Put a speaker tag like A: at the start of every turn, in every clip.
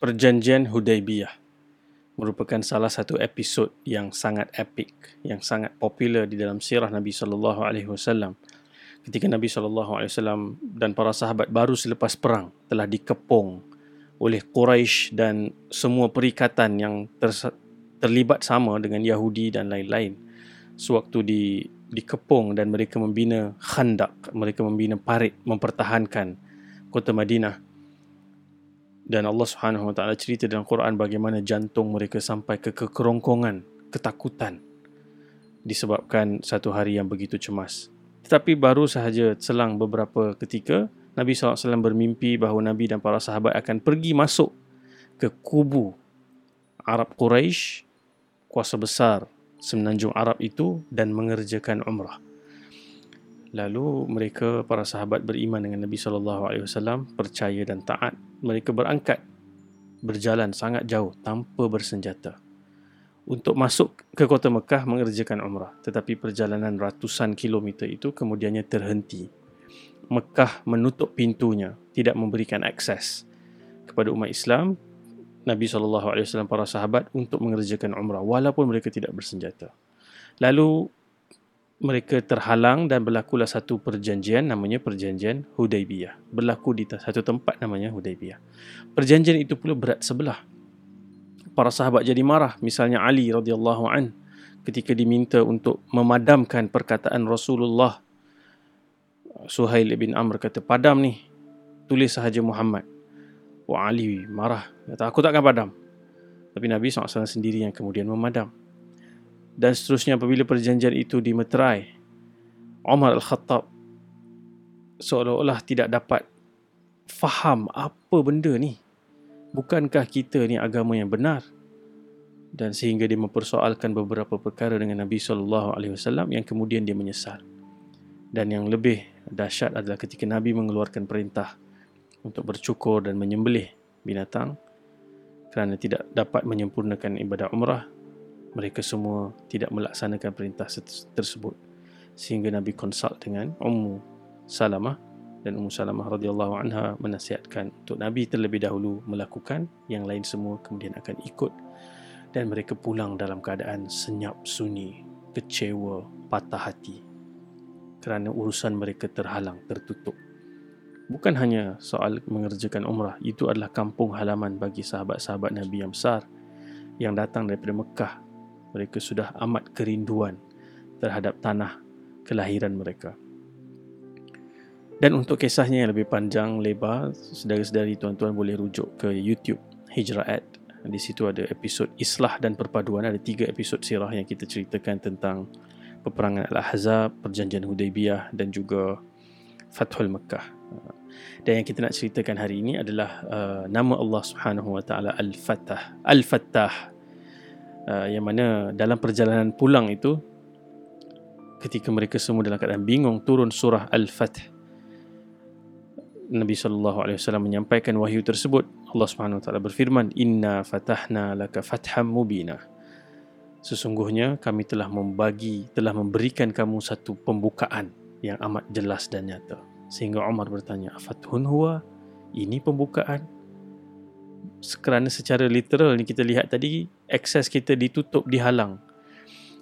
A: Perjanjian Hudaibiyah merupakan salah satu episod yang sangat epik, yang sangat popular di dalam sirah Nabi sallallahu alaihi wasallam. Ketika Nabi sallallahu alaihi wasallam dan para sahabat baru selepas perang telah dikepung oleh Quraisy dan semua perikatan yang ter- terlibat sama dengan Yahudi dan lain-lain. Sewaktu di dikepung dan mereka membina khandak, mereka membina parit mempertahankan kota Madinah dan Allah Subhanahu Wa Taala cerita dalam Quran bagaimana jantung mereka sampai ke kekerongkongan, ketakutan disebabkan satu hari yang begitu cemas. Tetapi baru sahaja selang beberapa ketika Nabi SAW bermimpi bahawa Nabi dan para sahabat akan pergi masuk ke kubu Arab Quraisy, kuasa besar semenanjung Arab itu dan mengerjakan umrah. Lalu mereka para sahabat beriman dengan Nabi sallallahu alaihi wasallam, percaya dan taat. Mereka berangkat berjalan sangat jauh tanpa bersenjata untuk masuk ke kota Mekah mengerjakan umrah. Tetapi perjalanan ratusan kilometer itu kemudiannya terhenti. Mekah menutup pintunya, tidak memberikan akses kepada umat Islam Nabi wasallam para sahabat untuk mengerjakan umrah walaupun mereka tidak bersenjata. Lalu mereka terhalang dan berlakulah satu perjanjian namanya perjanjian Hudaibiyah. Berlaku di satu tempat namanya Hudaibiyah. Perjanjian itu pula berat sebelah. Para sahabat jadi marah, misalnya Ali radhiyallahu an ketika diminta untuk memadamkan perkataan Rasulullah. Suhail bin Amr kata, "Padam ni. Tulis sahaja Muhammad." Wah Ali marah, kata, "Aku takkan padam." Tapi Nabi SAW sendiri yang kemudian memadam dan seterusnya apabila perjanjian itu dimeterai Umar Al-Khattab seolah-olah tidak dapat faham apa benda ni. Bukankah kita ni agama yang benar? Dan sehingga dia mempersoalkan beberapa perkara dengan Nabi sallallahu alaihi wasallam yang kemudian dia menyesal. Dan yang lebih dahsyat adalah ketika Nabi mengeluarkan perintah untuk bercukur dan menyembelih binatang kerana tidak dapat menyempurnakan ibadah umrah mereka semua tidak melaksanakan perintah tersebut. Sehingga Nabi konsult dengan Ummu Salamah dan Ummu Salamah radhiyallahu anha menasihatkan untuk Nabi terlebih dahulu melakukan yang lain semua kemudian akan ikut. Dan mereka pulang dalam keadaan senyap sunyi kecewa patah hati kerana urusan mereka terhalang tertutup. Bukan hanya soal mengerjakan umrah itu adalah kampung halaman bagi sahabat-sahabat Nabi yang besar yang datang daripada Mekah mereka sudah amat kerinduan terhadap tanah kelahiran mereka. Dan untuk kisahnya yang lebih panjang, lebar, sedari-sedari tuan-tuan boleh rujuk ke YouTube Hijrah Ad. Di situ ada episod Islah dan Perpaduan. Ada tiga episod sirah yang kita ceritakan tentang peperangan Al-Ahzab, perjanjian Hudaybiyah dan juga Fathul Mekah. Dan yang kita nak ceritakan hari ini adalah uh, nama Allah Subhanahu Wa Taala Al-Fattah. Al-Fattah uh, yang mana dalam perjalanan pulang itu ketika mereka semua dalam keadaan bingung turun surah Al-Fath. Nabi sallallahu alaihi wasallam menyampaikan wahyu tersebut. Allah Subhanahu wa taala berfirman inna fatahna laka fatham mubina sesungguhnya kami telah membagi telah memberikan kamu satu pembukaan yang amat jelas dan nyata. Sehingga Umar bertanya afathun huwa? Ini pembukaan kerana secara literal ni kita lihat tadi akses kita ditutup dihalang.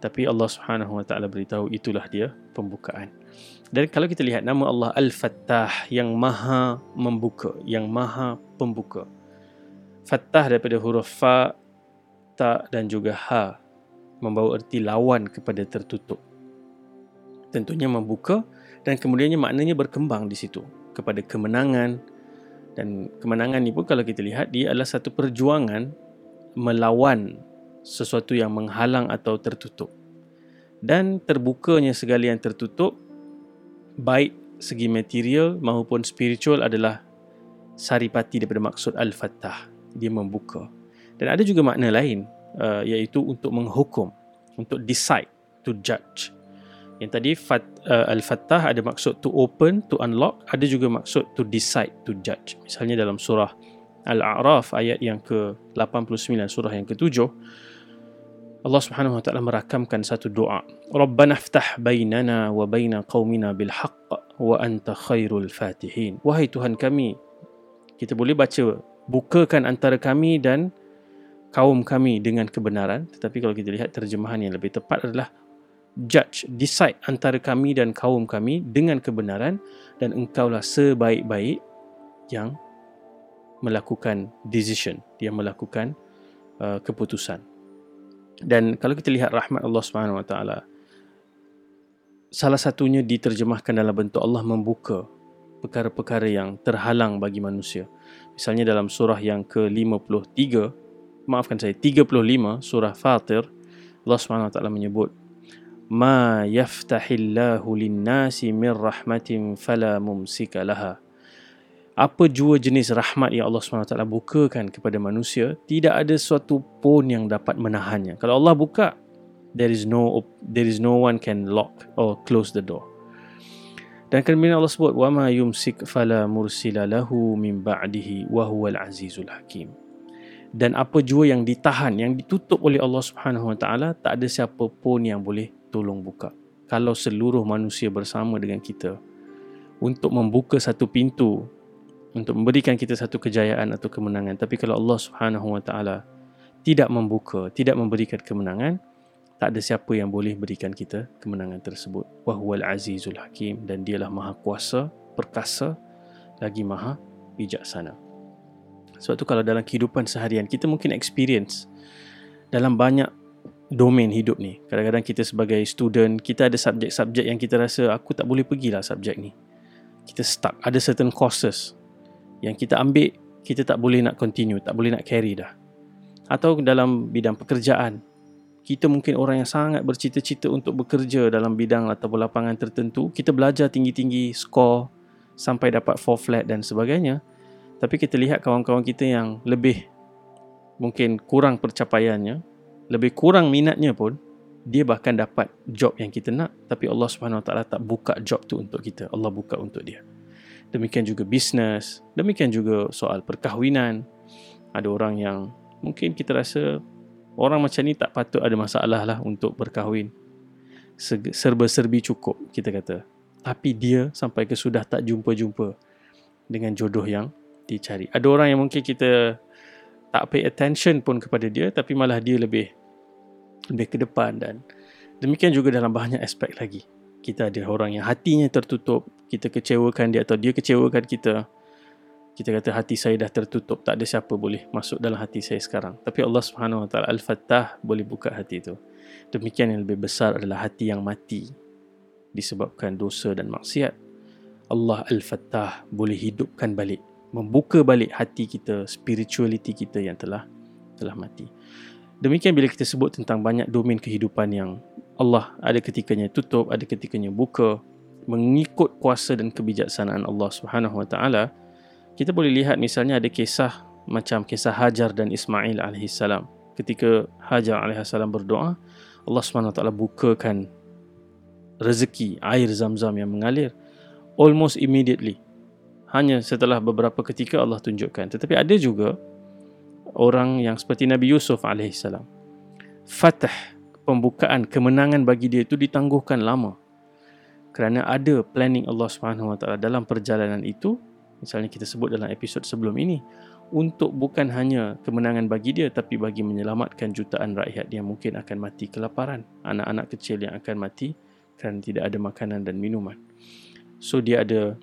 A: Tapi Allah Subhanahu Wa Taala beritahu itulah dia pembukaan. Dan kalau kita lihat nama Allah Al-Fattah yang maha membuka yang maha pembuka. Fattah daripada huruf fa ta dan juga ha membawa erti lawan kepada tertutup. Tentunya membuka dan kemudiannya maknanya berkembang di situ kepada kemenangan dan kemenangan ni pun kalau kita lihat dia adalah satu perjuangan melawan sesuatu yang menghalang atau tertutup. Dan terbukanya segala yang tertutup baik segi material maupun spiritual adalah saripati daripada maksud al-fattah. Dia membuka. Dan ada juga makna lain uh, iaitu untuk menghukum, untuk decide, to judge. Yang tadi fat, uh, Al-Fattah ada maksud to open, to unlock, ada juga maksud to decide, to judge. Misalnya dalam surah Al-A'raf ayat yang ke-89 surah yang ke-7 Allah Subhanahu wa taala merakamkan satu doa. Rabbana iftah bainana wa baina qaumina bil haqq wa anta khairul fatihin. Wahai Tuhan kami, kita boleh baca bukakan antara kami dan kaum kami dengan kebenaran tetapi kalau kita lihat terjemahan yang lebih tepat adalah judge decide antara kami dan kaum kami dengan kebenaran dan engkaulah sebaik-baik yang melakukan decision dia melakukan uh, keputusan. Dan kalau kita lihat rahmat Allah Subhanahu Wa Taala salah satunya diterjemahkan dalam bentuk Allah membuka perkara-perkara yang terhalang bagi manusia. Misalnya dalam surah yang ke-53 maafkan saya 35 surah Fatir Allah SWT menyebut ma yaftahillahu linnasi min rahmatin fala mumsika laha. Apa jua jenis rahmat yang Allah SWT bukakan kepada manusia tidak ada suatu pun yang dapat menahannya. Kalau Allah buka there is no there is no one can lock or close the door. Dan kemudian Allah sebut yumsik fala mursila lahu min ba'dihi wa huwal azizul hakim. Dan apa jua yang ditahan yang ditutup oleh Allah Subhanahu Wa Taala tak ada siapa pun yang boleh tolong buka. Kalau seluruh manusia bersama dengan kita untuk membuka satu pintu untuk memberikan kita satu kejayaan atau kemenangan tapi kalau Allah Subhanahu Wa Taala tidak membuka tidak memberikan kemenangan tak ada siapa yang boleh berikan kita kemenangan tersebut. Wahwal azizul hakim dan dialah maha kuasa perkasa lagi maha bijaksana. Sebab tu kalau dalam kehidupan seharian kita mungkin experience dalam banyak domain hidup ni. Kadang-kadang kita sebagai student, kita ada subjek-subjek yang kita rasa aku tak boleh pergilah subjek ni. Kita stuck. Ada certain courses yang kita ambil, kita tak boleh nak continue, tak boleh nak carry dah. Atau dalam bidang pekerjaan, kita mungkin orang yang sangat bercita-cita untuk bekerja dalam bidang atau lapangan tertentu. Kita belajar tinggi-tinggi, score sampai dapat 4 flat dan sebagainya. Tapi kita lihat kawan-kawan kita yang lebih mungkin kurang percapaiannya, lebih kurang minatnya pun, dia bahkan dapat job yang kita nak tapi Allah Subhanahu Wa Taala tak buka job tu untuk kita. Allah buka untuk dia. Demikian juga bisnes, demikian juga soal perkahwinan. Ada orang yang mungkin kita rasa orang macam ni tak patut ada masalah lah untuk berkahwin. Serba-serbi cukup kita kata. Tapi dia sampai ke sudah tak jumpa-jumpa dengan jodoh yang dicari. Ada orang yang mungkin kita tak pay attention pun kepada dia tapi malah dia lebih lebih ke depan dan demikian juga dalam banyak aspek lagi. Kita ada orang yang hatinya tertutup, kita kecewakan dia atau dia kecewakan kita. Kita kata hati saya dah tertutup, tak ada siapa boleh masuk dalam hati saya sekarang. Tapi Allah Subhanahu Wa Taala Al-Fattah boleh buka hati itu. Demikian yang lebih besar adalah hati yang mati disebabkan dosa dan maksiat. Allah Al-Fattah boleh hidupkan balik membuka balik hati kita, spirituality kita yang telah telah mati. Demikian bila kita sebut tentang banyak domain kehidupan yang Allah ada ketikanya tutup, ada ketikanya buka, mengikut kuasa dan kebijaksanaan Allah Subhanahu Wa Taala, kita boleh lihat misalnya ada kisah macam kisah Hajar dan Ismail alaihissalam. Ketika Hajar alaihissalam berdoa, Allah Subhanahu Wa Taala bukakan rezeki air zam-zam yang mengalir almost immediately hanya setelah beberapa ketika Allah tunjukkan tetapi ada juga orang yang seperti Nabi Yusuf alaihissalam fatah pembukaan kemenangan bagi dia itu ditangguhkan lama. Kerana ada planning Allah Taala dalam perjalanan itu misalnya kita sebut dalam episod sebelum ini untuk bukan hanya kemenangan bagi dia tapi bagi menyelamatkan jutaan rakyat yang mungkin akan mati kelaparan. Anak-anak kecil yang akan mati kerana tidak ada makanan dan minuman. So dia ada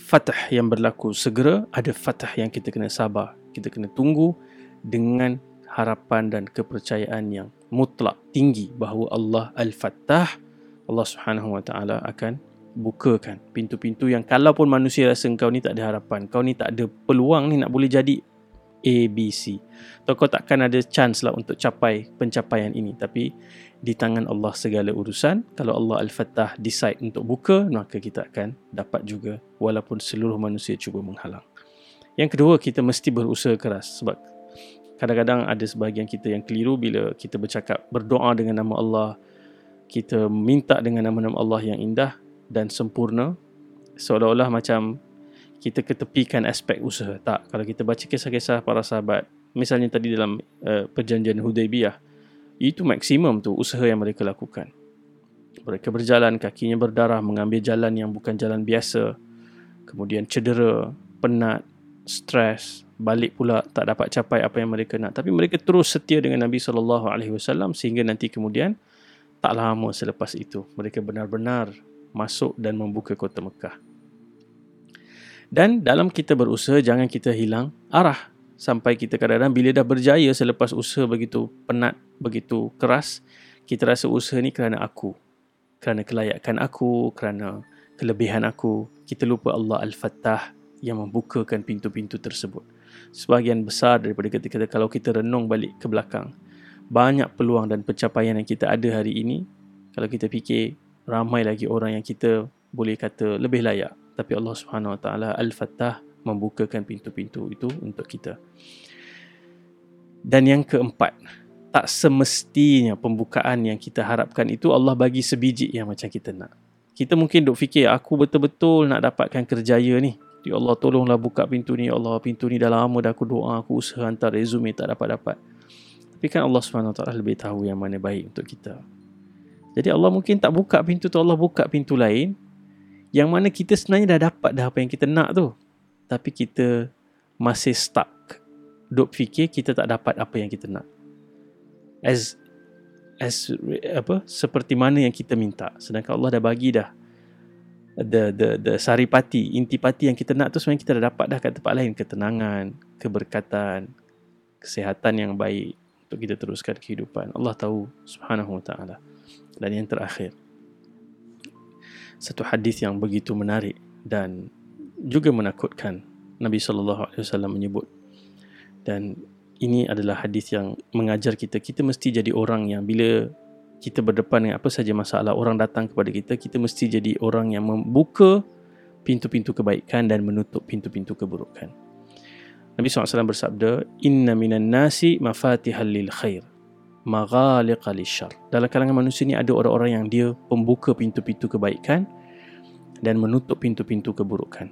A: fatah yang berlaku segera, ada fatah yang kita kena sabar. Kita kena tunggu dengan harapan dan kepercayaan yang mutlak tinggi bahawa Allah Al-Fattah, Allah Subhanahu Wa Taala akan bukakan pintu-pintu yang kalaupun manusia rasa kau ni tak ada harapan, kau ni tak ada peluang ni nak boleh jadi A, B, C. Atau kau takkan ada chance lah untuk capai pencapaian ini. Tapi di tangan Allah segala urusan. Kalau Allah Al-Fatah decide untuk buka, maka kita akan dapat juga walaupun seluruh manusia cuba menghalang. Yang kedua, kita mesti berusaha keras sebab kadang-kadang ada sebahagian kita yang keliru bila kita bercakap berdoa dengan nama Allah, kita minta dengan nama-nama Allah yang indah dan sempurna seolah-olah macam kita ketepikan aspek usaha. Tak, kalau kita baca kisah-kisah para sahabat, misalnya tadi dalam uh, perjanjian Hudaybiyah, itu maksimum tu usaha yang mereka lakukan. Mereka berjalan, kakinya berdarah, mengambil jalan yang bukan jalan biasa. Kemudian cedera, penat, stres, balik pula tak dapat capai apa yang mereka nak. Tapi mereka terus setia dengan Nabi sallallahu alaihi wasallam sehingga nanti kemudian tak lama selepas itu mereka benar-benar masuk dan membuka kota Mekah. Dan dalam kita berusaha jangan kita hilang arah sampai kita kadang-kadang bila dah berjaya selepas usaha begitu penat, begitu keras, kita rasa usaha ni kerana aku. Kerana kelayakan aku, kerana kelebihan aku. Kita lupa Allah Al-Fattah yang membukakan pintu-pintu tersebut. Sebahagian besar daripada ketika kalau kita renung balik ke belakang, banyak peluang dan pencapaian yang kita ada hari ini, kalau kita fikir ramai lagi orang yang kita boleh kata lebih layak. Tapi Allah Subhanahu Wa Taala Al-Fattah membukakan pintu-pintu itu untuk kita. Dan yang keempat, tak semestinya pembukaan yang kita harapkan itu Allah bagi sebiji yang macam kita nak. Kita mungkin duk fikir aku betul-betul nak dapatkan kerjaya ni. Ya Allah tolonglah buka pintu ni. Ya Allah pintu ni dah lama dah aku doa, aku usaha hantar resume tak dapat-dapat. Tapi kan Allah SWT lebih tahu yang mana baik untuk kita. Jadi Allah mungkin tak buka pintu tu, Allah buka pintu lain. Yang mana kita sebenarnya dah dapat dah apa yang kita nak tu tapi kita masih stuck duk fikir kita tak dapat apa yang kita nak as as apa seperti mana yang kita minta sedangkan Allah dah bagi dah the the the saripati intipati yang kita nak tu sebenarnya kita dah dapat dah kat tempat lain. Ketenangan keberkatan kesihatan yang baik untuk kita teruskan kehidupan. Allah tahu subhanahu wa taala. Dan yang terakhir satu hadis yang begitu menarik dan juga menakutkan. Nabi sallallahu alaihi wasallam menyebut dan ini adalah hadis yang mengajar kita. Kita mesti jadi orang yang bila kita berdepan dengan apa saja masalah orang datang kepada kita kita mesti jadi orang yang membuka pintu-pintu kebaikan dan menutup pintu-pintu keburukan. Nabi SAW bersabda inna minan nasi mafatihal lil khair maghaliqa lisyar dalam kalangan manusia ni ada orang-orang yang dia pembuka pintu-pintu kebaikan dan menutup pintu-pintu keburukan.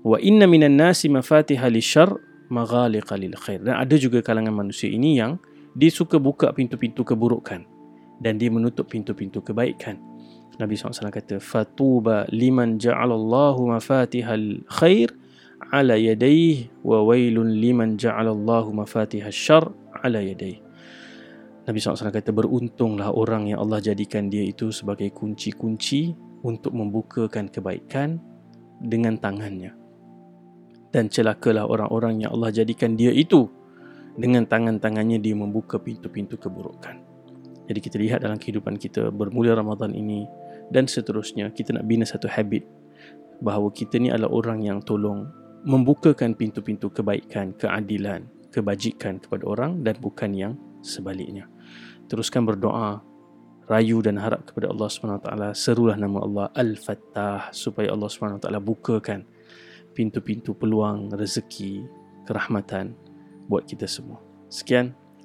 A: Wa inna minan nasi mafatiha lisyar maghaliqa lil khair. Dan ada juga kalangan manusia ini yang dia suka buka pintu-pintu keburukan dan dia menutup pintu-pintu kebaikan. Nabi SAW kata, Fatuba liman ja'alallahu mafatihal khair ala yadayh wa wailun liman ja'alallahu mafatihal syar ala yadayh. Nabi SAW kata, beruntunglah orang yang Allah jadikan dia itu sebagai kunci-kunci untuk membukakan kebaikan dengan tangannya dan celakalah orang-orang yang Allah jadikan dia itu dengan tangan-tangannya dia membuka pintu-pintu keburukan. Jadi kita lihat dalam kehidupan kita bermula Ramadan ini dan seterusnya kita nak bina satu habit bahawa kita ni adalah orang yang tolong membukakan pintu-pintu kebaikan, keadilan, kebajikan kepada orang dan bukan yang sebaliknya. Teruskan berdoa, rayu dan harap kepada Allah SWT. Serulah nama Allah Al-Fattah supaya Allah SWT bukakan pintu-pintu peluang rezeki, kerahmatan buat kita semua. Sekian.